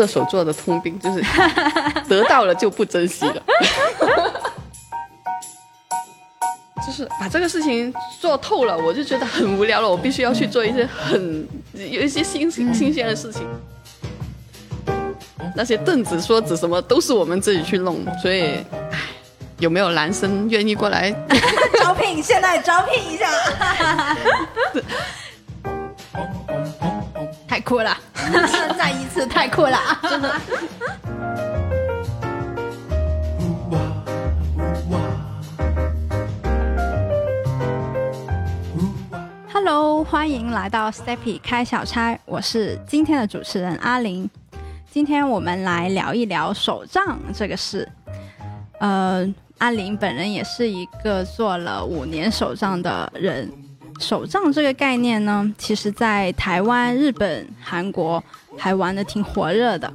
射手座的通病，就是 得到了就不珍惜了。就是把这个事情做透了，我就觉得很无聊了。我必须要去做一些很有一些新新新鲜的事情。那些凳子、桌子什么都是我们自己去弄，所以，有没有男生愿意过来 招聘？现在招聘一下，太酷了！再一次太酷了，真的。Hello，欢迎来到 Steppy 开小差，我是今天的主持人阿玲。今天我们来聊一聊手账这个事。呃，阿玲本人也是一个做了五年手账的人。手账这个概念呢，其实在台湾、日本、韩国还玩的挺火热的。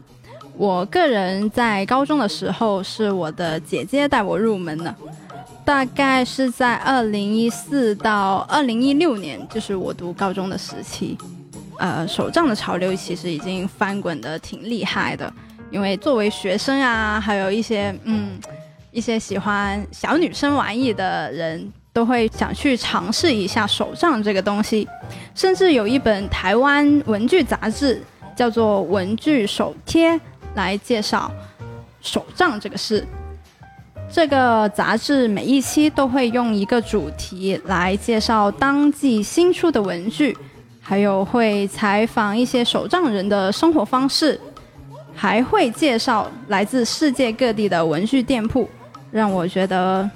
我个人在高中的时候，是我的姐姐带我入门的，大概是在二零一四到二零一六年，就是我读高中的时期。呃，手账的潮流其实已经翻滚的挺厉害的，因为作为学生啊，还有一些嗯，一些喜欢小女生玩意的人，都会想去尝试一下手账这个东西。甚至有一本台湾文具杂志叫做《文具手贴》来介绍手账这个事。这个杂志每一期都会用一个主题来介绍当季新出的文具。还有会采访一些手账人的生活方式，还会介绍来自世界各地的文具店铺，让我觉得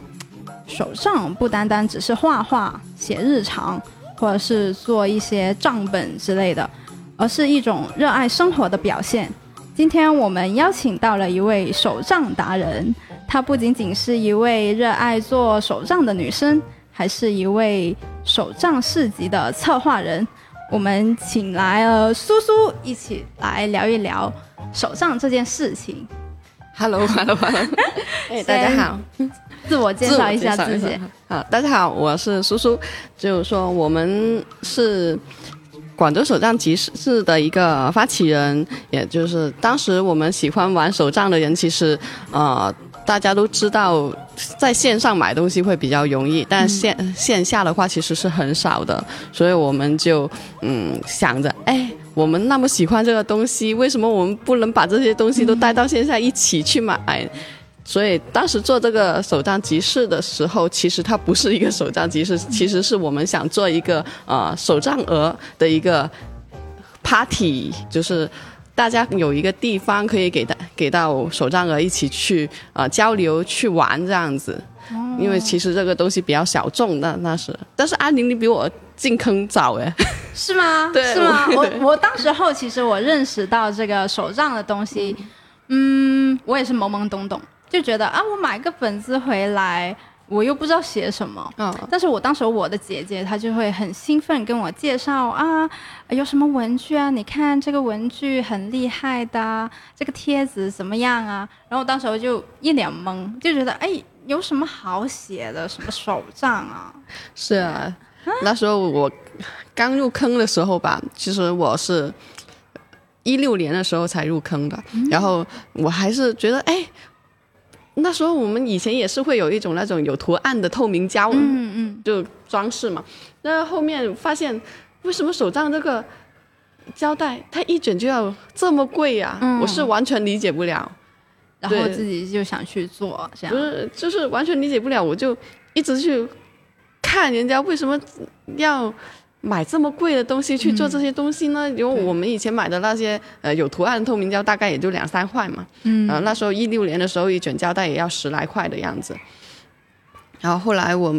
手账不单单只是画画、写日常，或者是做一些账本之类的，而是一种热爱生活的表现。今天我们邀请到了一位手账达人，她不仅仅是一位热爱做手账的女生，还是一位手账市集的策划人。我们请来了苏苏一起来聊一聊手账这件事情。Hello，Hello，Hello，哎，大家好，自我介绍一下自己。好，大家好，我是苏苏，就是说我们是广州手账集市的一个发起人，也就是当时我们喜欢玩手账的人，其实呃。大家都知道，在线上买东西会比较容易，但线线下的话其实是很少的，所以我们就嗯想着，哎，我们那么喜欢这个东西，为什么我们不能把这些东西都带到线下一起去买？所以当时做这个手账集市的时候，其实它不是一个手账集市，其实是我们想做一个呃手账鹅的一个 party，就是。大家有一个地方可以给到给到手账鹅一起去呃交流去玩这样子，因为其实这个东西比较小众的那是，但是阿宁你比我进坑早哎，是吗？对，是吗？我我当时候其实我认识到这个手账的东西，嗯，我也是懵懵懂懂，就觉得啊，我买个本子回来。我又不知道写什么，嗯，但是我当时我的姐姐她就会很兴奋跟我介绍啊，有什么文具啊？你看这个文具很厉害的，这个贴纸怎么样啊？然后当时我就一脸懵，就觉得哎，有什么好写的？什么手账啊？是啊，那时候我刚入坑的时候吧，其实我是一六年的时候才入坑的，然后我还是觉得哎。那时候我们以前也是会有一种那种有图案的透明胶，嗯嗯，就装饰嘛。那后面发现，为什么手账这个胶带它一卷就要这么贵呀？我是完全理解不了。然后自己就想去做，这样不是就是完全理解不了，我就一直去看人家为什么要。买这么贵的东西去做这些东西呢？因为我们以前买的那些呃有图案的透明胶大概也就两三块嘛，嗯，呃那时候一六年的时候一卷胶带也要十来块的样子，然后后来我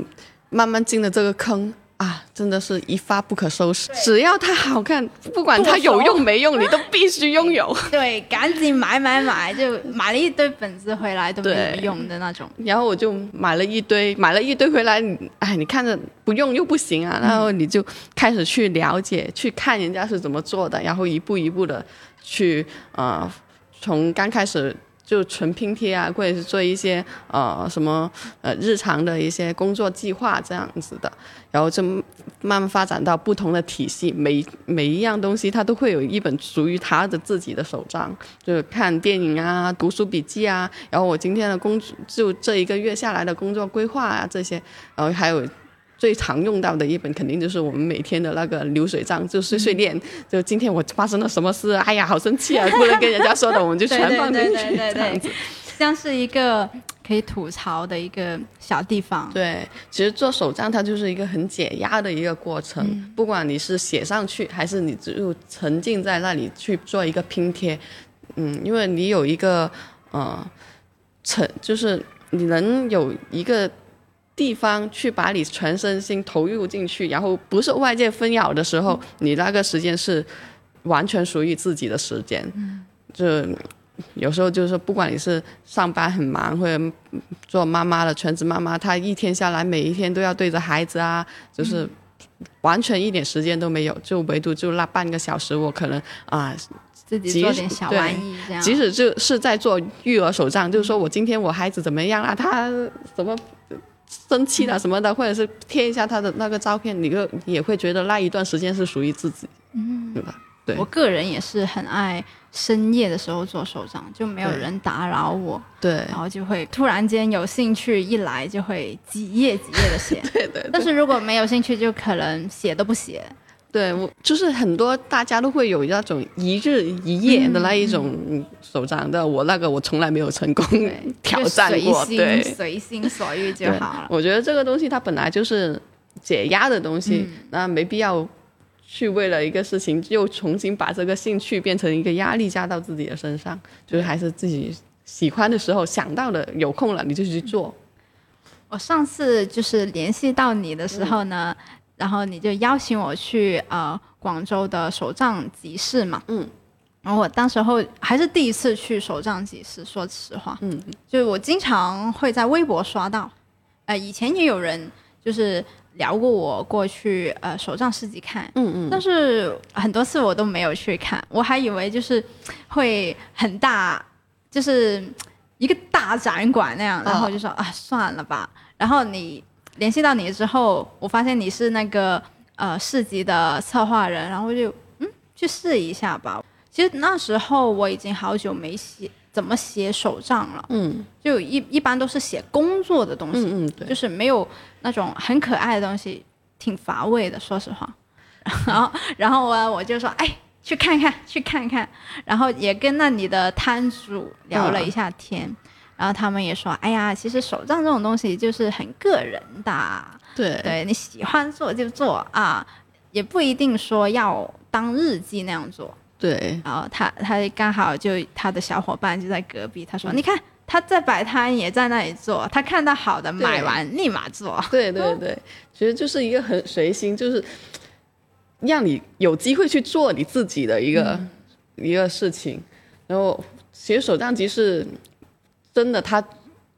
慢慢进了这个坑。啊，真的是一发不可收拾！只要它好看，不管它有用没用，你都必须拥有。对，赶紧买买买，就买了一堆本子回来都没有用的那种。然后我就买了一堆，买了一堆回来，哎，你看着不用又不行啊。然后你就开始去了解，去看人家是怎么做的，然后一步一步的去，呃，从刚开始。就纯拼贴啊，或者是做一些呃什么呃日常的一些工作计划这样子的，然后就慢慢发展到不同的体系，每每一样东西它都会有一本属于他的自己的手账，就是看电影啊、读书笔记啊，然后我今天的工作就这一个月下来的工作规划啊这些，然后还有。最常用到的一本肯定就是我们每天的那个流水账，就碎碎念，就今天我发生了什么事，哎呀，好生气啊，不能跟人家说的，我们就全放进去，这样子，像是一个可以吐槽的一个小地方。对，其实做手账它就是一个很解压的一个过程，不管你是写上去，还是你只有沉浸在那里去做一个拼贴，嗯，因为你有一个呃，沉，就是你能有一个。地方去把你全身心投入进去，然后不受外界纷扰的时候，你那个时间是完全属于自己的时间。就有时候就是不管你是上班很忙，或者做妈妈的全职妈妈，她一天下来每一天都要对着孩子啊，就是完全一点时间都没有，就唯独就那半个小时，我可能啊自己做点小玩意这样。即使就是在做育儿手账，就是说我今天我孩子怎么样啊，他怎么。生气了什么的，或者是贴一下他的那个照片，你就也会觉得那一段时间是属于自己，嗯，对吧？对，我个人也是很爱深夜的时候做手账，就没有人打扰我，对，然后就会突然间有兴趣，一来就会几页几页的写，对对。但是如果没有兴趣，就可能写都不写。对我就是很多大家都会有那种一日一夜的那一种手账的，我那个我从来没有成功 挑战过，对，随心所欲 就好了。我觉得这个东西它本来就是解压的东西，那没必要去为了一个事情又重新把这个兴趣变成一个压力加到自己的身上，就是还是自己喜欢的时候想到了，有空了你就去做。我上次就是联系到你的时候呢。然后你就邀请我去呃广州的手账集市嘛，嗯，然后我当时候还是第一次去手账集市，说实话，嗯，就是我经常会在微博刷到，呃，以前也有人就是聊过我过去呃手账市集看，嗯嗯，但是很多次我都没有去看，我还以为就是会很大，就是一个大展馆那样，然后就说啊算了吧，然后你。联系到你之后，我发现你是那个呃市集的策划人，然后就嗯去试一下吧。其实那时候我已经好久没写怎么写手账了，嗯，就一一般都是写工作的东西，嗯嗯，对，就是没有那种很可爱的东西，挺乏味的，说实话。然后然后我我就说，哎，去看看，去看看，然后也跟那里的摊主聊了一下天。然后他们也说：“哎呀，其实手账这种东西就是很个人的，对，对你喜欢做就做啊，也不一定说要当日记那样做。”对。然后他他刚好就他的小伙伴就在隔壁，他说：“你看他在摆摊，也在那里做，他看到好的买完立马做。”对对对，其实就是一个很随心，就是让你有机会去做你自己的一个一个事情。然后其实手账集是。真的，他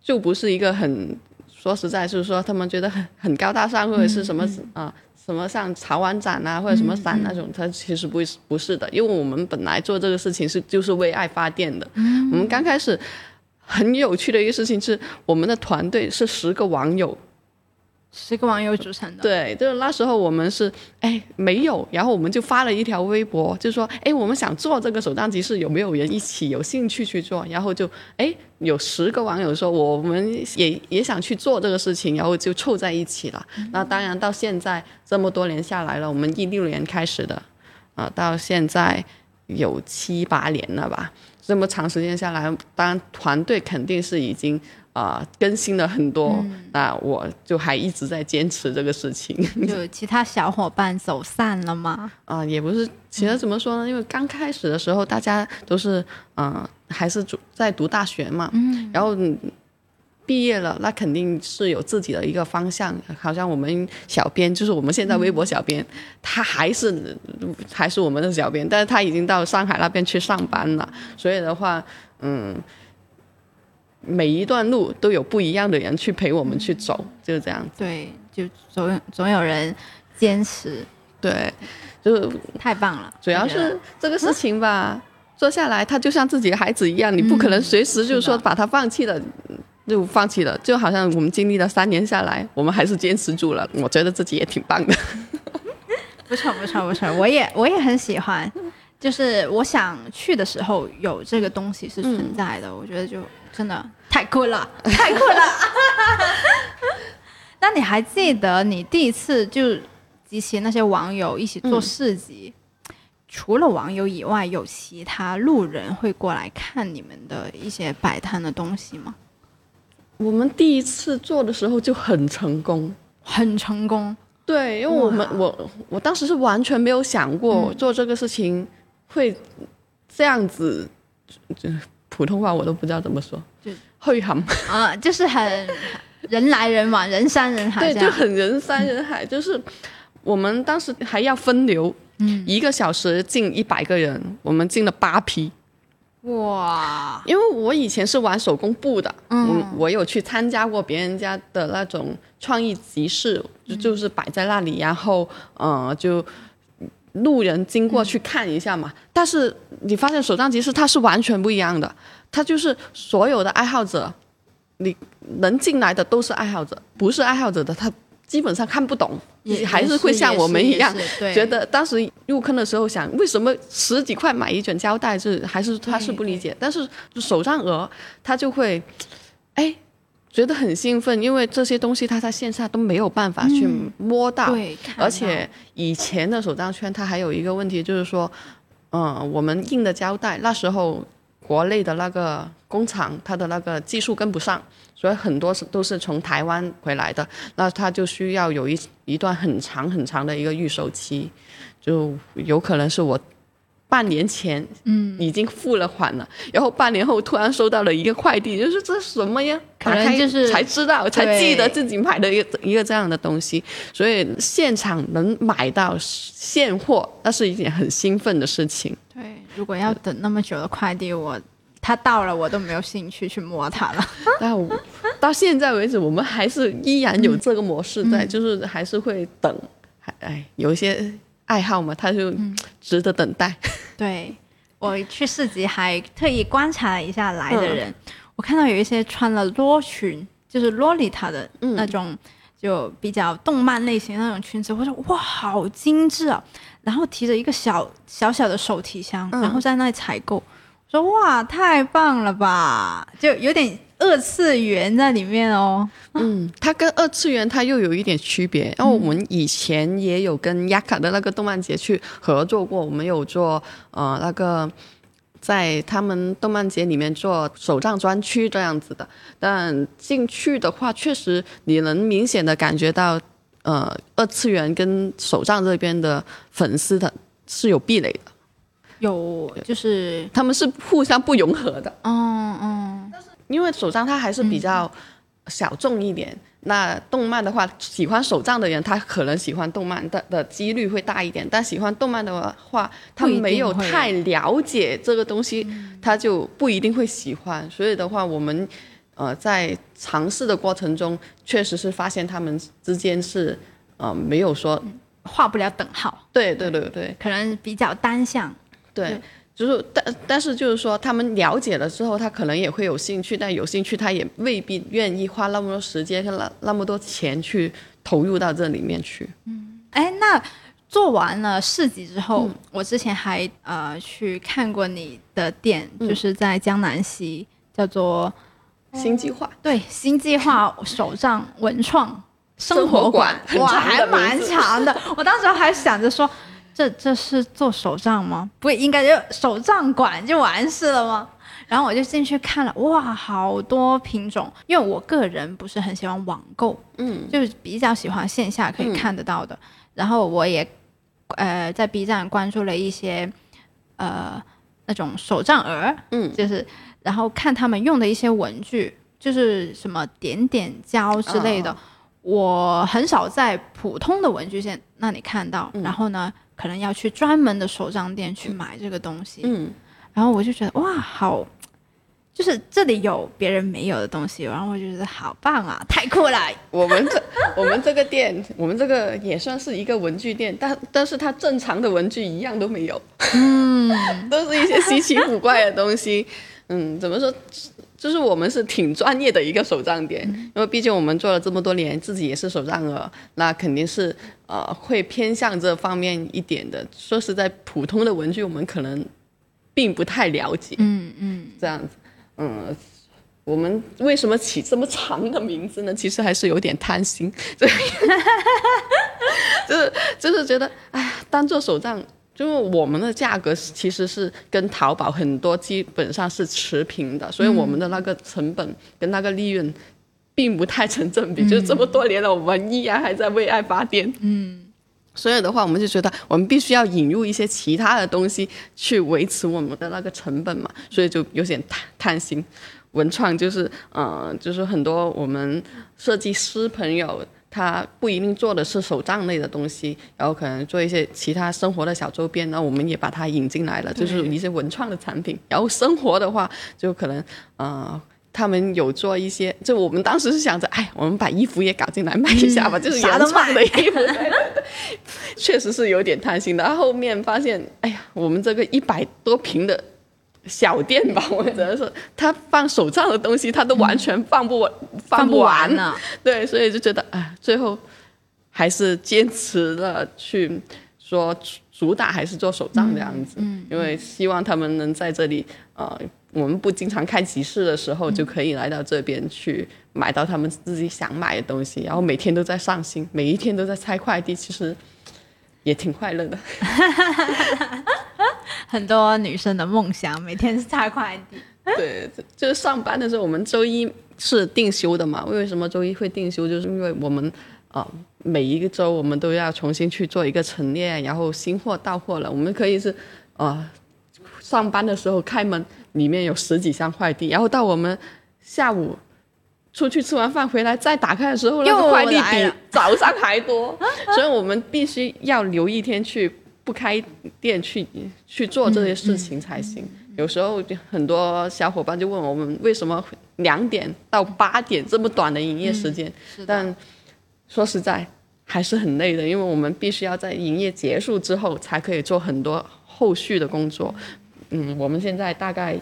就不是一个很说实在，就是说他们觉得很很高大上，或者是什么啊，什么像潮玩展啊，或者什么展那种，他其实不不是的，因为我们本来做这个事情是就是为爱发电的。我们刚开始很有趣的一个事情是，我们的团队是十个网友。十个网友组成的，对，就是那时候我们是哎没有，然后我们就发了一条微博，就说哎我们想做这个手账集市，有没有人一起有兴趣去做？然后就哎有十个网友说我们也也想去做这个事情，然后就凑在一起了。那当然到现在这么多年下来了，我们一六年开始的，啊到现在有七八年了吧？这么长时间下来，当然团队肯定是已经。啊，更新了很多，那我就还一直在坚持这个事情。有其他小伙伴走散了吗？啊，也不是，其实怎么说呢？因为刚开始的时候，大家都是嗯，还是在读大学嘛，嗯，然后毕业了，那肯定是有自己的一个方向。好像我们小编，就是我们现在微博小编，他还是还是我们的小编，但是他已经到上海那边去上班了，所以的话，嗯。每一段路都有不一样的人去陪我们去走，就是这样子。对，就总总有人坚持。对，就太棒了。主要是这个事情吧，做下来，他就像自己的孩子一样，你不可能随时就是说把他放弃了。就放弃了，就好像我们经历了三年下来，我们还是坚持住了。我觉得自己也挺棒的。不错不错不错，我也我也很喜欢。就是我想去的时候有这个东西是存在的，我觉得就真的太酷了，太酷了。那你还记得你第一次就集齐那些网友一起做市集？除了网友以外，有其他路人会过来看你们的一些摆摊的东西吗？我们第一次做的时候就很成功，很成功，对，因为我们我我当时是完全没有想过做这个事情会这样子，就普通话我都不知道怎么说。就，会很啊，就是很人来人往，人山人海对，就很人山人海，就是我们当时还要分流，嗯。一个小时进一百个人，我们进了八批。哇，因为我以前是玩手工布的，嗯。我我有去参加过别人家的那种创意集市，就就是摆在那里，然后呃就路人经过去看一下嘛。但是你发现手账集市它是完全不一样的，它就是所有的爱好者，你能进来的都是爱好者，不是爱好者的他基本上看不懂，也还是会像我们一样，觉得当时入坑的时候想，为什么十几块买一卷胶带是还是他是不理解，但是手账鹅他就会，哎，觉得很兴奋，因为这些东西他在线下都没有办法去摸到，对，到。而且以前的手账圈它还有一个问题就是说，嗯、我们印的胶带那时候国内的那个工厂它的那个技术跟不上。所以很多是都是从台湾回来的，那它就需要有一一段很长很长的一个预售期，就有可能是我半年前嗯已经付了款了，然后半年后突然收到了一个快递，就是这什么呀？可能就是才知道，才记得自己买的一个一个这样的东西，所以现场能买到现货，那是一件很兴奋的事情。对，如果要等那么久的快递，我它到了我都没有兴趣去摸它了。但我到现在为止，我们还是依然有这个模式嗯在，就是还是会等，还哎，有一些爱好嘛，它就嗯值得等待。对我去市集还特意观察了一下来的嗯人，我看到有一些穿了罗裙，就是洛丽塔的嗯那种，就比较动漫类型那种裙子，我说哇，好精致啊！然后提着一个小小小的手提箱，嗯然后在那里采购，我说哇，太棒了吧，就有点二次元在里面哦。嗯，它跟二次元它又有一点区别。然后我们以前也有跟亚卡的那个动漫节去合作过，我们有做呃那个在他们动漫节里面做手账专区这样子的。但进去的话，确实你能明显的感觉到，呃，二次元跟手账这边的粉丝的是有壁垒的，有就是，他们是互相不融合的。嗯嗯，因为手账它还是比较小众一点。那动漫的话，喜欢手账的人，他可能喜欢动漫的的几率会大一点。但喜欢动漫的话，他没有太了解这个东西，他就不一定会喜欢。所以的话，我们呃在尝试的过程中，确实是发现他们之间是呃没有说，画不了等号，对对对对可能比较单向。对对。就是，但但是就是说，他们了解了之后，他可能也会有兴趣，但有兴趣他也未必愿意花那么多时间跟那那么多钱去投入到这里面去。嗯哎，那做完了市集之后，嗯我之前还呃去看过你的店，嗯就是在江南西，叫做新计划，对新计划手账文创生生活活馆哇，还蛮长的。我当时还想着说，这这是做手账吗？不应该就手账馆就完事了吗？然后我就进去看了，哇，好多品种。因为我个人不是很喜欢网购，嗯，就是比较喜欢线下可以看得到的。然后我也呃在 B 站关注了一些呃那种手账儿，嗯，就是然后看他们用的一些文具，就是什么点点胶之类的。哦我很少在普通的文具店那里看到，嗯然后呢，可能要去专门的手账店去买这个东西。嗯，然后我就觉得哇，好，就是这里有别人没有的东西，然后我就觉得好棒啊，太酷了！我们这 我们这个店，我们这个也算是一个文具店，但但是它正常的文具一样都没有，嗯，都是一些稀奇古怪的东西。嗯，怎么说？就是我们是挺专业的一个手账店，因为毕竟我们做了这么多年，自己也是手账儿，那肯定是呃会偏向这方面一点的。说实在，普通的文具我们可能并不太了解。嗯嗯，这样子，嗯，我们为什么起这么长的名字呢？其实还是有点贪心，对，就是就是觉得，哎呀，单做手账。就是我们的价格其实是跟淘宝很多基本上是持平的，所以我们的那个成本跟那个利润并不太成正比。就是这么多年了，我们依然还在为爱发电。嗯，所以的话，我们就觉得我们必须要引入一些其他的东西去维持我们的那个成本嘛，所以就有点贪贪心。文创就是，嗯，就是很多我们设计师朋友。他不一定做的是手账类的东西，然后可能做一些其他生活的小周边，那我们也把它引进来了，就是一些文创的产品。然后生活的话，就可能，呃，他们有做一些，就我们当时是想着，哎，我们把衣服也搞进来卖一下吧，就是原创的衣服。确实是有点贪心的，后面发现，哎呀，我们这个一百多平的。小店吧，我只能说，他放手账的东西，他都完全放不完，放不完呢。对，所以就觉得，哎，最后还是坚持了去说主打还是做手账这样子。嗯。因为希望他们能在这里，呃，我们不经常开集市的时候，就可以来到这边去买到他们自己想买的东西，然后每天都在上新，每一天都在拆快递，其实也挺快乐的。很多女生的梦想，每天是拆快递。对，就是上班的时候，我们周一是定休的嘛。为什么周一会定休？就是因为我们啊，每一个周我们都要重新去做一个陈列，然后新货到货了，我们可以是啊，上班的时候开门，里面有十几箱快递，然后到我们下午出去吃完饭回来再打开的时候，那个快递比早上还多，所以我们必须要留一天去。不开店去去做这些事情才行。有时候很多小伙伴就问我们为什么两点到八点这么短的营业时间？但说实在还是很累的，因为我们必须要在营业结束之后才可以做很多后续的工作。嗯，我们现在大概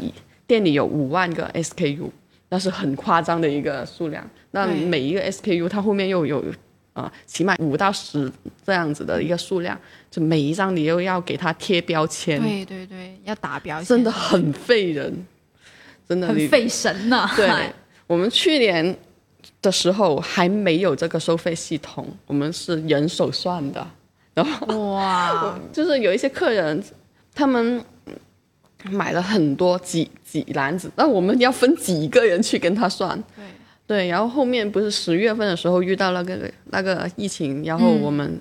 店里有五万个 SKU，那是很夸张的一个数量。那每一个 SKU 它后面又有。啊，起码五到十这样子的一个数量，就每一张你又要给它贴标签，对对对，要打标签，真的很费人，真的很费神呢。对，我们去年的时候还没有这个收费系统，我们是人手算的，然后哇，就是有一些客人，他们买了很多几几篮子，那我们要分几个人去跟他算，对。对，然后后面不是十月份的时候遇到那个那个疫情，然后我们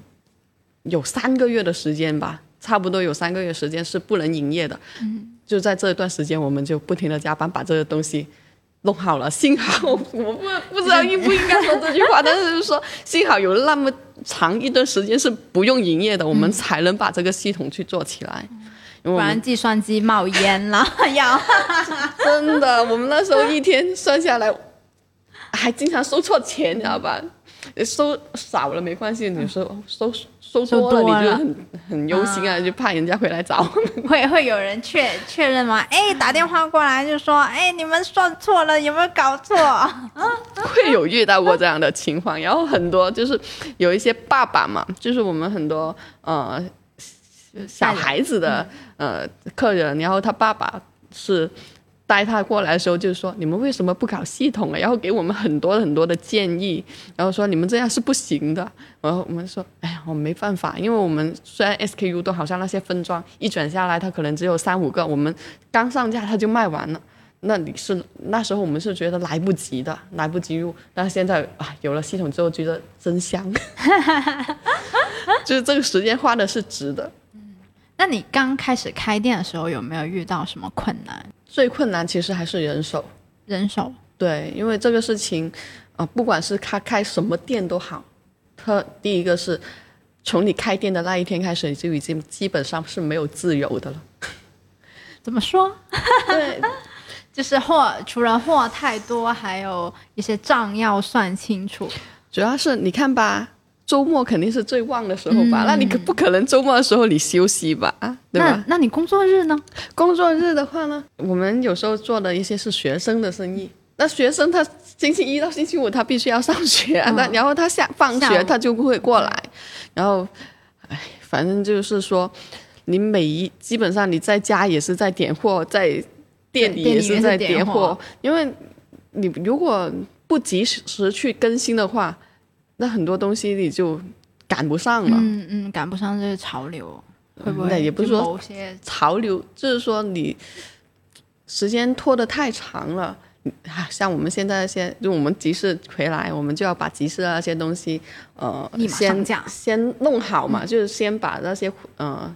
有三个月的时间吧，差不多有三个月时间是不能营业的。嗯，就在这段时间，我们就不停的加班把这个东西弄好了。幸好我不不知道应不应该说这句话，但是就是说幸好有那么长一段时间是不用营业的，我们才能把这个系统去做起来。不然计算机冒烟了 要。真的，我们那时候一天算下来。还经常收错钱，你知道吧？收少了没关系，你说收收多了，你就很很忧心啊，就怕人家回来找。会会有人确确认吗？哎，打电话过来就说，哎，你们算错了，有没有搞错？会有遇到过这样的情况，然后很多就是有一些爸爸嘛，就是我们很多呃小孩子的呃客人，然后他爸爸是。带他过来的时候，就是说你们为什么不搞系统啊？然后给我们很多很多的建议，然后说你们这样是不行的。然后我们说，哎呀，我没办法，因为我们虽然 SKU 都好像那些分装一转下来，它可能只有三五个，我们刚上架它就卖完了。那你是那时候我们是觉得来不及的，来不及入。但是现在啊，有了系统之后，觉得真香，就是这个时间花的是值的。嗯，那你刚开始开店的时候有没有遇到什么困难？最困难其实还是人手，人手对，因为这个事情，啊，不管是他开什么店都好，他第一个是从你开店的那一天开始，你就已经基本上是没有自由的了。怎么说？对，就是货除了货太多，还有一些账要算清楚。主要是你看吧，周末肯定是最旺的时候吧？嗯那你可不可能周末的时候你休息吧？啊对吧？那那你工作日呢？工作日的话呢，我们有时候做的一些是学生的生意。那学生他星期一到星期五他必须要上学那、然后他下放学他就不会过来，然后，哎，反正就是说，你每一基本上你在家也是在点货，在店里也是在点货，因为你如果不及时去更新的话，那很多东西你就赶不上了。嗯嗯，赶不上这个潮流，会不会？那也不是说潮流，就是说你时间拖得太长了。啊，像我们现在那些，就我们集市回来，我们就要把集市的那些东西，呃先先弄好嘛，就是先把那些呃，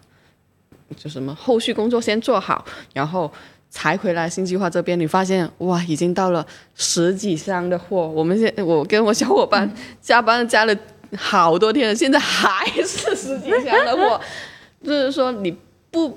就什么后续工作先做好，然后才回来新计划这边。你发现哇，已经到了十几箱的货，我们现我跟我小伙伴加班加了好多天了，现在还是十几箱的货，就是说你不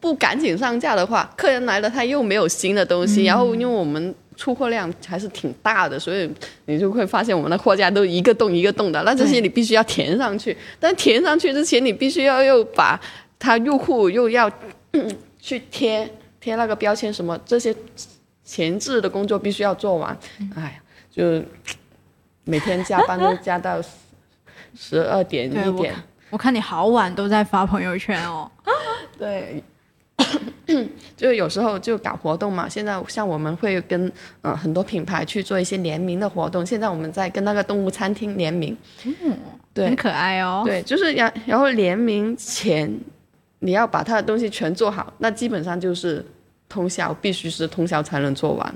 不赶紧上架的话，客人来了他又没有新的东西，然后因为我们出货量还是挺大的，所以你就会发现我们的货架都一个洞一个洞的，那这些你必须要填上去，但填上去之前你必须要又把它入库又要、嗯去贴贴那个标签什么这些前置的工作必须要做完，哎呀，就每天加班都加到十二点一点。我看你好晚都在发朋友圈哦。对，就有时候就搞活动嘛。现在像我们会跟呃很多品牌去做一些联名的活动。现在我们在跟那个动物餐厅联名。对很可爱哦。对，就是然然后联名前你要把他的东西全做好，那基本上就是通宵，必须是通宵才能做完。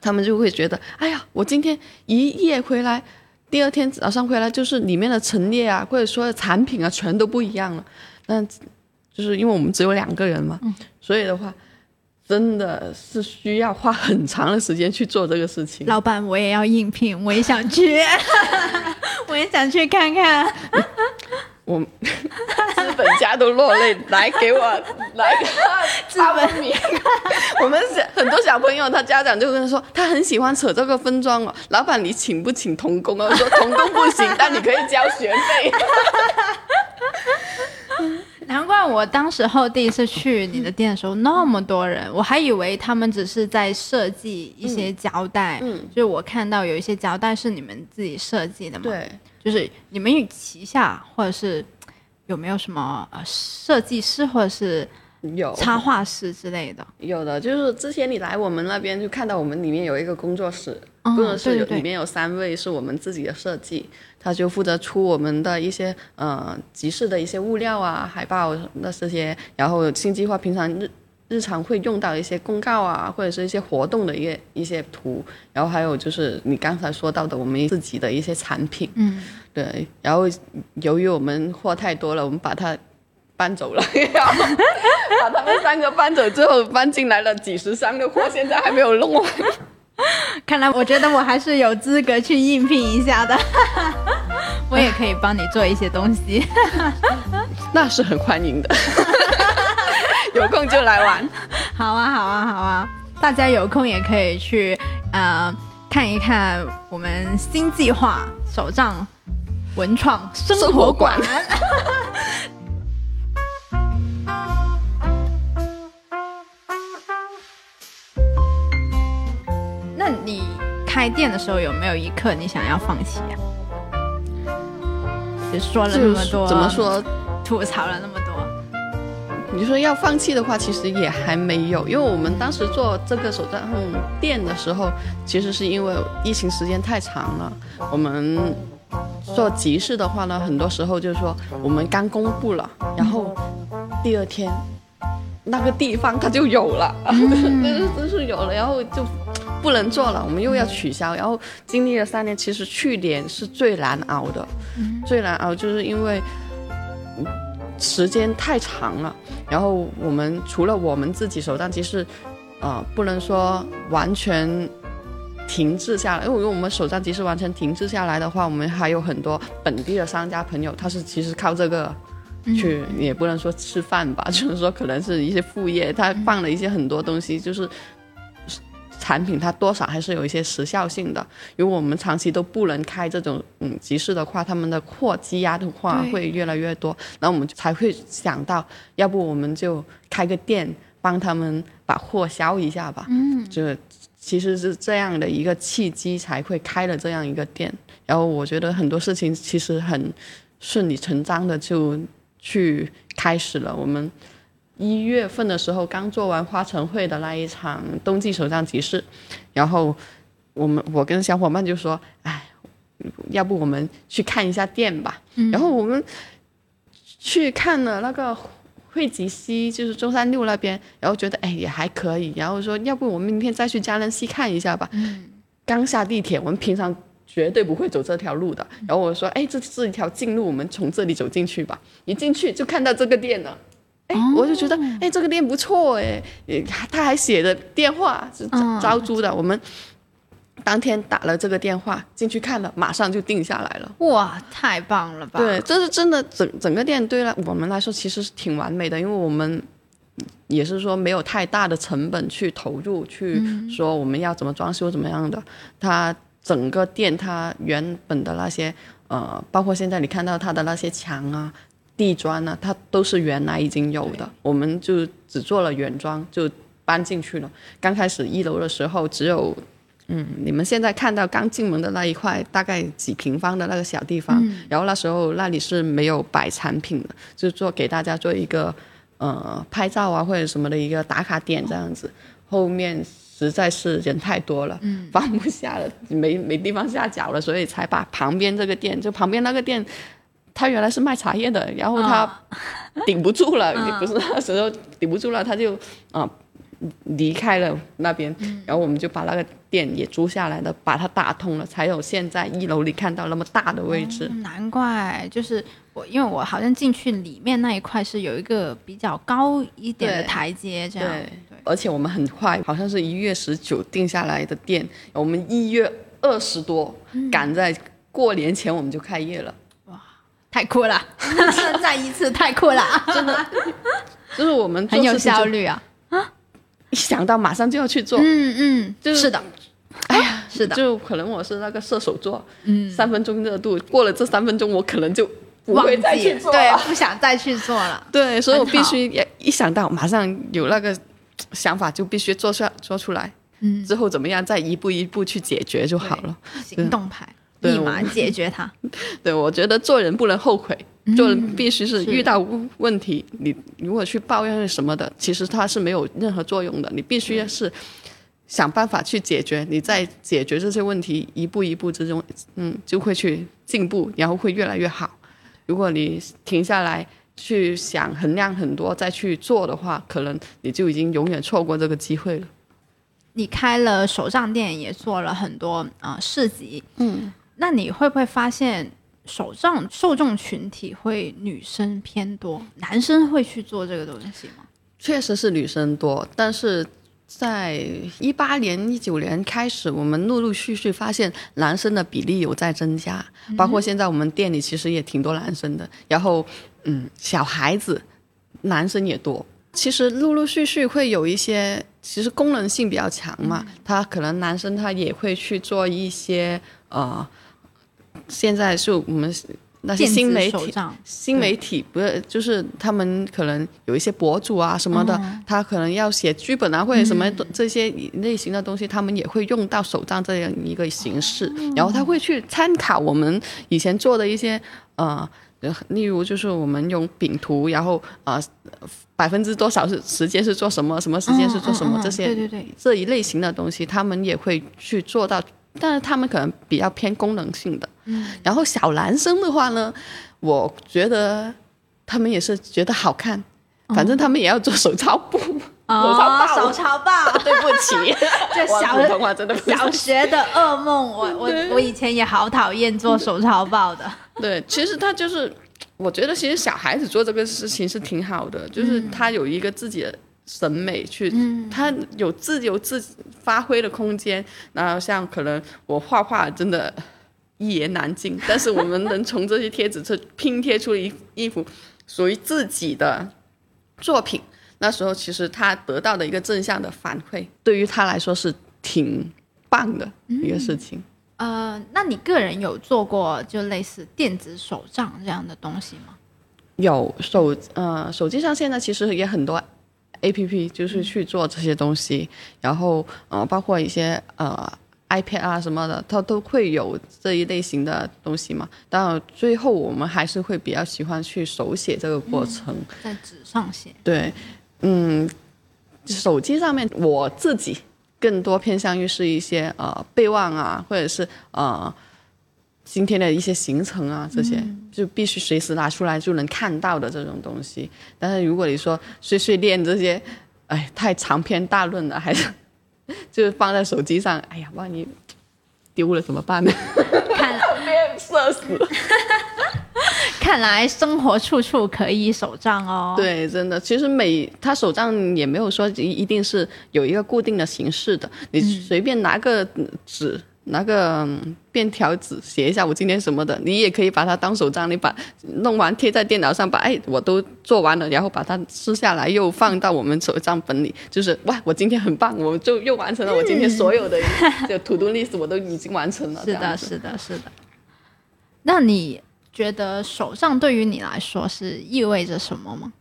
他们就会觉得，哎呀，我今天一夜回来，第二天早上回来就是里面的陈列啊，或者说产品啊，全都不一样了。那就是因为我们只有两个人嘛，所以的话，真的是需要花很长的时间去做这个事情。老板，我也要应聘，我也想去，我也想去看看。我资本家都落泪，来给我 来个资本名。我们小很多小朋友，他家长就跟他说，他很喜欢扯这个分装哦。老板，你请不请童工啊？我说童工不行，但你可以交学费。难怪我当时候第一次去你的店的时候那么多人，我还以为他们只是在设计一些胶带，嗯就是我看到有一些胶带是你们自己设计的嘛，，对，就是你们旗下或者是有没有什么呃设计师或者是有插画师之类的？有的，就是之前你来我们那边就看到我们里面有一个工作室，嗯工作室里面有三位是我们自己的设计，他就负责出我们的一些呃集市的一些物料啊、海报那这些，然后新计划平常日日常会用到一些公告啊，或者是一些活动的一些一些图，然后还有就是你刚才说到的我们自己的一些产品，嗯，对，然后由于我们货太多了，我们把它搬走了，然后把他们三个搬走之后，搬进来了几十箱的货，现在还没有弄完。看来我觉得我还是有资格去应聘一下的，我也可以帮你做一些东西。那是很欢迎的，有空就来玩。好啊，好啊，好啊！大家有空也可以去呃看一看我们新计划手账文创生生活馆。那你开店的时候有没有一刻你想要放弃啊？也说了那么多，怎么？说？吐槽了那么多，你说要放弃的话，其实也还没有，因为我们当时做这个手账店的时候，其实是因为疫情时间太长了。我们做集市的话呢，很多时候就是说我们刚公布了，然后第二天那个地方它就有了，就是真是有了，然后就不能做了，我们又要取消，然后经历了三年，其实去年是最难熬的，最难熬就是因为。时间太长了，然后我们除了我们自己手账集市，呃，不能说完全停滞下来，因为我们手账集市完全停滞下来的话，我们还有很多本地的商家朋友，他是其实靠这个去，也不能说吃饭吧，就是说可能是一些副业，他放了一些很多东西，就是产品它多少还是有一些时效性的。如果我们长期都不能开这种嗯集市的话，他们的货积压的话会越来越多，然后我们才会想到，要不我们就开个店，帮他们把货销一下吧。嗯，就其实是这样的一个契机才会开了这样一个店。然后我觉得很多事情其实很顺理成章的就去开始了。我们一月份的时候刚做完花城会的那一场冬季手账集市，然后我们我跟小伙伴就说，哎，要不我们去看一下店吧。然后我们去看了那个汇集西，就是中山路那边，然后觉得哎也还可以，然后说要不我们明天再去嘉南西看一下吧。刚下地铁，我们平常绝对不会走这条路的。然后我说，哎，这是一条近路，我们从这里走进去吧。一进去就看到这个店了。哎，我就觉得，哎，这个店不错哎，诶他还写的电话是招招租的，我们当天打了这个电话进去看了，马上就定下来了。哇，太棒了吧！对，这是真的，整整个店对了我们来说其实是挺完美的，因为我们也是说没有太大的成本去投入，去说我们要怎么装修怎么样的。它整个店它原本的那些呃，包括现在你看到它的那些墙啊、地砖呢，它都是原来已经有的，我们就只做了原装就搬进去了。刚开始一楼的时候只有。嗯，你们现在看到刚进门的那一块，大概几平方的那个小地方，然后那时候那里是没有摆产品的，就做给大家做一个呃拍照啊或者什么的一个打卡点这样子。后面实在是人太多了，放不下了，没没地方下脚了，所以才把旁边这个店，就旁边那个店，他原来是卖茶叶的，然后他顶不住了，也不是那时候顶不住了，他就啊、离开了那边，然后我们就把那个店也租下来的，把它打通了，才有现在一楼里看到那么大的位置。难怪，就是我，因为我好像进去里面那一块是有一个比较高一点的台阶，这样对，而且我们很快，好像是一月十九定下来的店，我们一月二十多赶在过年前我们就开业了。太酷了，再一次太酷了，真的。就是我们很有效率啊。一想到马上就要去做，嗯嗯，就是是的，哎呀，是的。就可能我是那个射手座，嗯，三分钟热度，过了这三分钟，我可能就不忘会再记去做对，不想再去做了。对，所以我必须也一想到马上有那个想法，就必须做出来做出来，嗯，之后怎么样再一步一步去解决就好了。行动派，对立马解决它。对，我觉得做人不能后悔，做人必须是是遇到问题，你如果去抱怨什么的，其实它是没有任何作用的。你必须是想办法去解决，你在解决这些问题一步一步之中，嗯，就会去进步，然后会越来越好。如果你停下来去想衡量很多再去做的话，可能你就已经永远错过这个机会了。你开了手账店，也做了很多啊、呃市集，嗯，那你会不会发现手账受众群体会女生偏多，男生会去做这个东西吗？确实是女生多，但是在一八年、一九年开始，我们陆陆续续发现男生的比例有在增加，包括现在我们店里其实也挺多男生的。然后，嗯，小孩子男生也多。其实陆陆续续会有一些，其实功能性比较强嘛，他可能男生他也会去做一些呃，现在是我们那些新媒体，新媒体不是，就是他们可能有一些博主啊什么的，他可能要写剧本啊或者什么这些类型的东西，他们也会用到手账这样一个形式，然后他会去参考我们以前做的一些呃。例如，就是我们用饼图，然后呃，百分之多少是时间是做什么，什么时间是做什么，嗯嗯嗯这些对对对，这一类型的东西，他们也会去做到，但是他们可能比较偏功能性的。嗯，然后小男生的话呢，我觉得他们也是觉得好看，反正他们也要做手抄布，手抄报。手抄报，对不起，这小普通话真的不小学的噩梦。我 我我以前也好讨厌做手抄报的。对，其实他就是，我觉得其实小孩子做这个事情是挺好的，就是他有一个自己的审美去，他有自由自发挥的空间。然后像可能我画画真的一言难尽，但是我们能从这些贴纸这拼贴出一一幅属于自己的作品，那时候其实他得到的一个正向的反馈，对于他来说是挺棒的一个事情。呃，那你个人有做过就类似电子手账这样的东西吗？有手呃，手机上现在其实也很多 A P P，就是去做这些东西，然后呃，包括一些呃 iPad 啊什么的，它都会有这一类型的东西嘛。当然最后我们还是会比较喜欢去手写这个过程，在纸上写。对，嗯，手机上面我自己。更多偏向于是一些呃备忘啊，或者是呃今天的一些行程啊，这些就必须随时拿出来就能看到的这种东西。但是如果你说碎碎念这些，哎，太长篇大论了，还是 就是放在手机上，哎呀，万一丢了怎么办呢？看 被射死。看来生活处处可以手账哦。对，真的，其实每他手账也没有说一一定是有一个固定的形式的，你随便拿个纸，拿个便条纸写一下我今天什么的，你也可以把它当手账，你把弄完贴在电脑上，把哎我都做完了，然后把它撕下来又放到我们手账本里，就是哇我今天很棒，我就又完成了我今天所有的就 to do list 我都已经完成了。是的，是的，是的。那你？觉得手账对于你来说是意味着什么吗？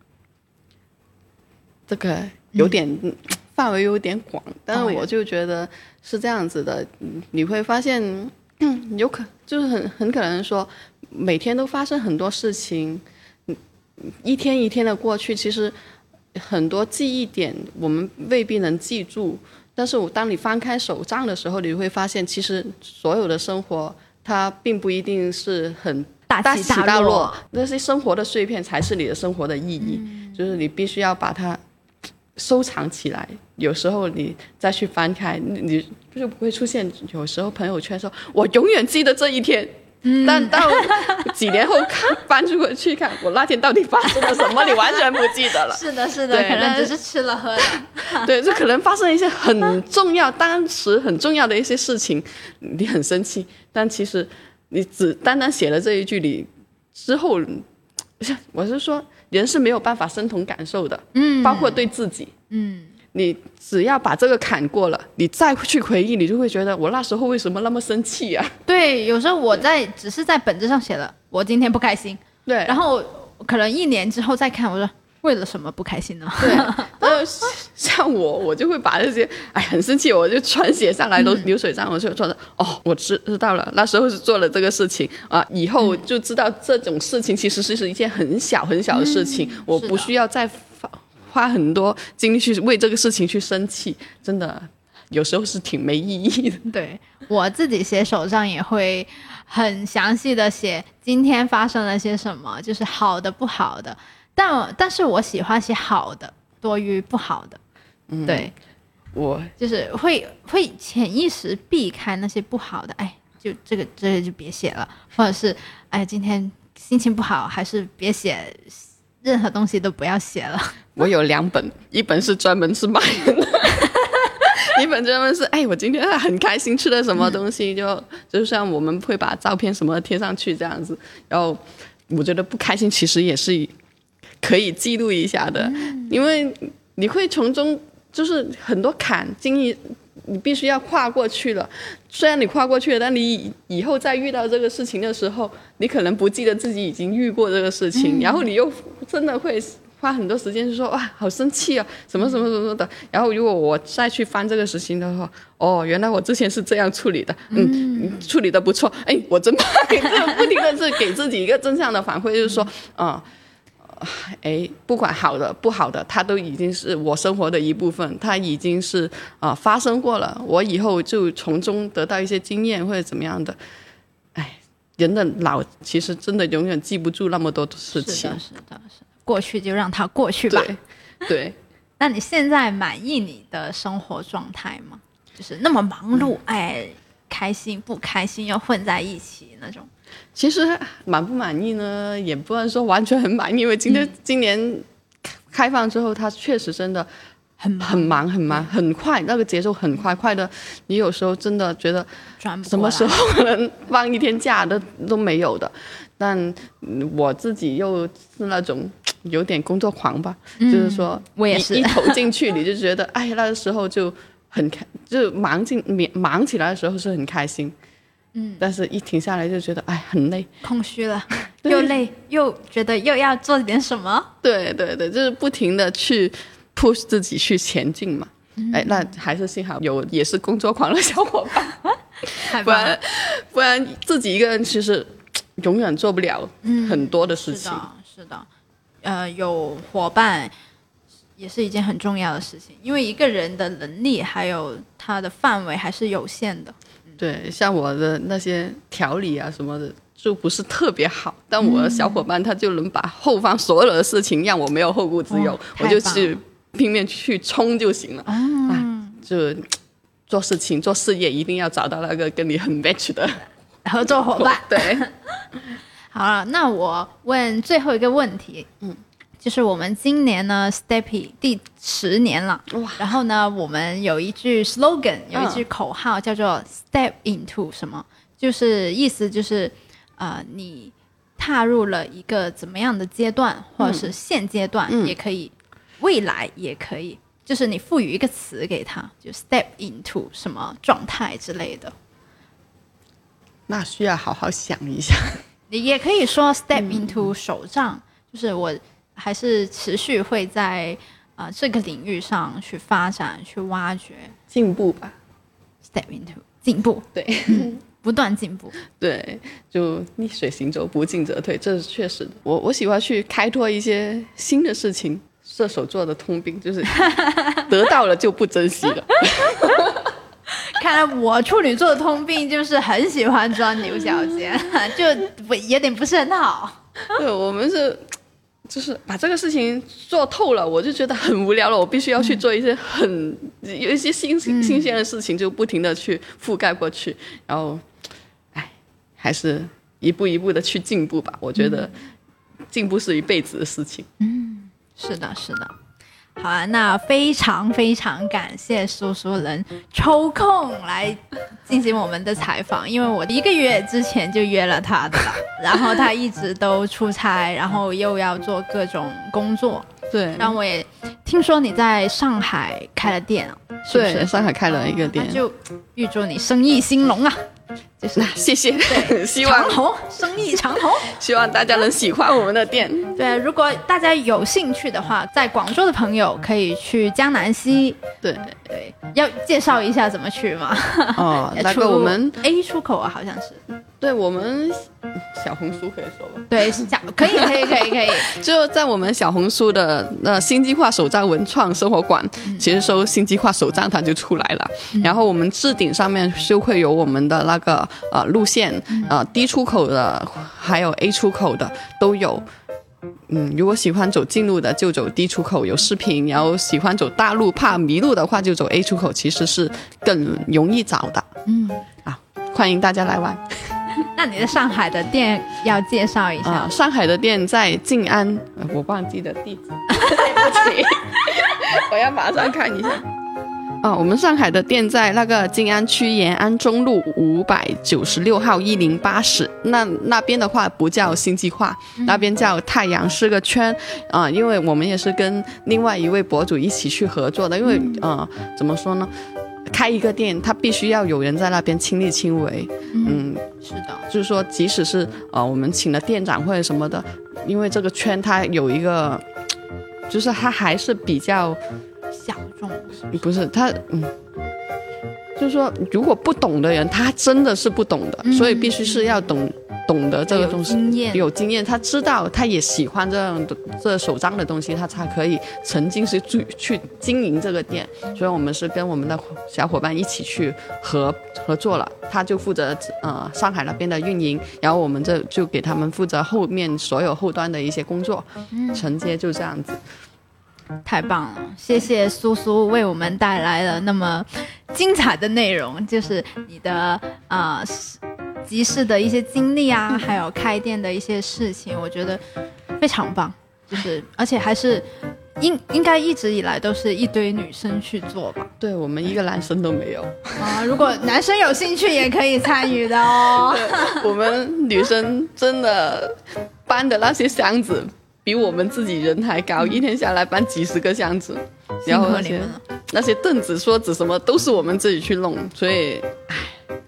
这个有点范围有点广，但是我就觉得是这样子的。你会发现，有可就是很很可能说，每天都发生很多事情，一天一天的过去，其实很多记忆点我们未必能记住。但是我当你翻开手账的时候，你会发现，其实所有的生活它并不一定是很。大起大落，那些生活的碎片才是你的生活的意义，就是你必须要把它收藏起来。有时候你再去翻开，你就不会出现。有时候朋友圈说“我永远记得这一天”，但到 几年后看翻出过去看，我那天到底发生了什么，你完全不记得了。是的，是的，可能只是吃了喝了。对，就可能发生一些很重要、当时很重要的一些事情，你很生气，但其实。你只单单写了这一句，你之后，不 是我是说，人是没有办法生同感受的，嗯，包括对自己，嗯，你只要把这个坎过了，你再去回忆，你就会觉得我那时候为什么那么生气呀？对，有时候我在只是在本子上写了，我今天不开心，对，然后可能一年之后再看，我说。为了什么不开心呢？对，呃，像我，我就会把这些，哎，很生气，我就全写上来，都流水账，我就说，哦，我知知道了，那时候是做了这个事情啊，以后就知道这种事情其实是是一件很小很小的事情，我不需要再花花很多精力去为这个事情去生气，真的有时候是挺没意义的。对我自己写手账也会很详细的写今天发生了些什么，就是好的不好的。但但是我喜欢写好的多于不好的，对，我就是会会潜意识避开那些不好的，哎，就这个这个就别写了，或者是哎今天心情不好，还是别写，任何东西都不要写了。我有两本，一本是专门是卖人的，一本专门是哎我今天很开心吃了什么东西，就就像我们会把照片什么贴上去这样子，然后我觉得不开心其实也是。可以记录一下的，因为你会从中就是很多坎经历，你必须要跨过去了。虽然你跨过去了，但你以后再遇到这个事情的时候，你可能不记得自己已经遇过这个事情，然后你又真的会花很多时间，就说哇，好生气啊，什么什么什么的。然后如果我再去翻这个事情的话，哦，原来我之前是这样处理的，嗯，处理的不错，哎，我真棒，就不停的是给自己一个正向的反馈，就是说，啊。哎，不管好的不好的，它都已经是我生活的一部分，它已经是啊发生过了。我以后就从中得到一些经验或者怎么样的。哎，人的脑其实真的永远记不住那么多的事情。是的，是的，是过去就让它过去吧。对。那你现在满意你的生活状态吗？就是那么忙碌，哎，开心不开心又混在一起那种。其实满不满意呢，也不能说完全很满意，因为今天今年开放之后，它确实真的很很忙很忙。很快，那个节奏很快，快的你有时候真的觉得什么时候能放一天假的都没有的。但我自己又是那种有点工作狂吧，就是说我也是。一投进去你就觉得哎，那个时候就很开，就忙进忙忙起来的时候是很开心，嗯，但是一停下来就觉得哎很累，空虚了，又累又觉得又要做点什么。对对对，就是不停的去 push 自己去前进嘛。哎，那还是幸好有也是工作狂的小伙伴，不然不然自己一个人其实永远做不了很多的事情。是的，是的，呃，有伙伴也是一件很重要的事情，因为一个人的能力还有他的范围还是有限的。对，像我的那些调理啊什么的就不是特别好，但我的小伙伴他就能把后方所有的事情让我没有后顾之忧，我就去。拼命去冲就行了啊！就做事情、做事业，一定要找到那个跟你很 match 的 合作伙伴。对，好了，那我问最后一个问题，嗯，就是我们今年呢，Steppy 第十年了，哇！然后呢，我们有一句 slogan，有一句口号叫做 “Step into 什么”，就是意思就是，呃，你踏入了一个怎么样的阶段，或者是现阶段也可以。未来也可以，就是你赋予一个词给他，就 step into 什么状态之类的。那需要好好想一下。你也可以说 step into 手账，就是我还是持续会在啊这个领域上去发展、去挖掘、进步吧。step into 进步，对，不断进步。对，就逆水行舟，不进则退，这是确实的。我我喜欢去开拓一些新的事情。射手座的通病就是 得到了就不珍惜了。看来我处女座的通病就是很喜欢钻牛角尖，就不有点不是很好。对，我们是就是把这个事情做透了，我就觉得很无聊了。我必须要去做一些很有一些新新新鲜的事情，就不停的去覆盖过去。然后，哎，还是一步一步的去进步吧。我觉得进步是一辈子的事情。嗯。是的，是的，好啊，那非常非常感谢叔叔能抽空来进行我们的采访，因为我一个月之前就约了他的，然后他一直都出差，然后又要做各种工作，对，然后我也听说你在上海开了店，对，上海开了一个店，就预祝你生意兴隆啊。就是 谢谢，对，希望长虹生意长虹，希望大家能喜欢我们的店。对，如果大家有兴趣的话，在广州的朋友可以去江南西。对对，要介绍一下怎么去吗？哦，那个我们 A 出口啊，好像是。对我们小红书可以说吧？对，小可以可以可以可以，就在我们小红书的那新计划手账文创生活馆，其实搜新计划手账它就出来了。然后我们置顶上面就会有我们的那个呃路线，呃 D 出口的还有 A 出口的都有。嗯，如果喜欢走近路的就走 D 出口有视频，然后喜欢走大路怕迷路的话就走 A 出口，其实是更容易找的。嗯，啊，欢迎大家来玩。那你的上海的店要介绍一下？上海的店在静安，我忘记的地址，对不起，我要马上看一下。啊，我们上海的店在那个静安区延安中路五百九十六号一零八室。那那边的话不叫新计划，那边叫太阳是个圈。啊，因为我们也是跟另外一位博主一起去合作的，因为呃，怎么说呢？开一个店，他必须要有人在那边亲力亲为。嗯，是的，就是说，即使是呃，我们请了店长或者什么的，因为这个圈它有一个，就是它还是比较。不是他，嗯，就是说，如果不懂的人，他真的是不懂的，所以必须是要懂。懂得这个东西，有经验，他知道，他也喜欢这样的这手账的东西，他才可以曾经是去去经营这个店。所以我们是跟我们的小伙伴一起去合合作了，他就负责呃上海那边的运营，然后我们这就给他们负责后面所有后端的一些工作，承接就这样子。太棒了，谢谢苏苏为我们带来了那么精彩的内容，就是你的啊。集市的一些经历啊，还有开店的一些事情，我觉得非常棒。就是而且还是应应该一直以来都是一堆女生去做吧？对我们一个男生都没有啊。如果男生有兴趣也可以参与的哦。我们女生真的搬的那些箱子比我们自己人还高，一天下来搬几十个箱子，然后那些那些凳子、桌子什么都是我们自己去弄，所以，唉，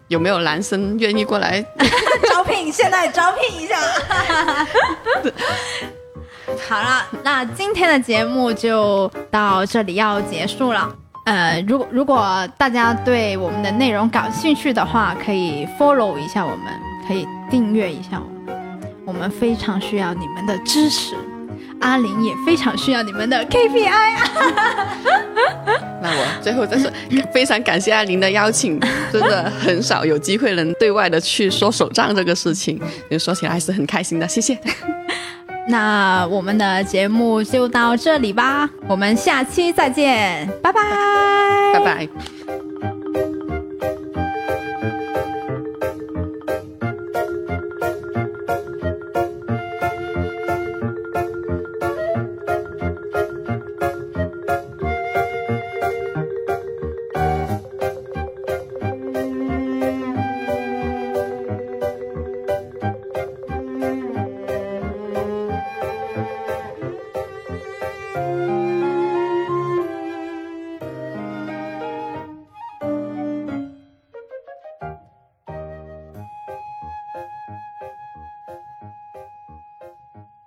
有没有男生愿意过来 招聘？现在招聘一下。好了，那今天的节目就到这里要结束了。呃，如果如果大家对我们的内容感兴趣的话，可以 follow 一下我们，可以订阅一下我们，我们非常需要你们的支持。阿玲也非常需要你们的 KPI 啊！那我最后再说，非常感谢阿玲的邀请，真的很少有机会能对外的去说手账这个事情，说起来还是很开心的，谢谢。那我们的节目就到这里吧，我们下期再见，拜拜，拜拜。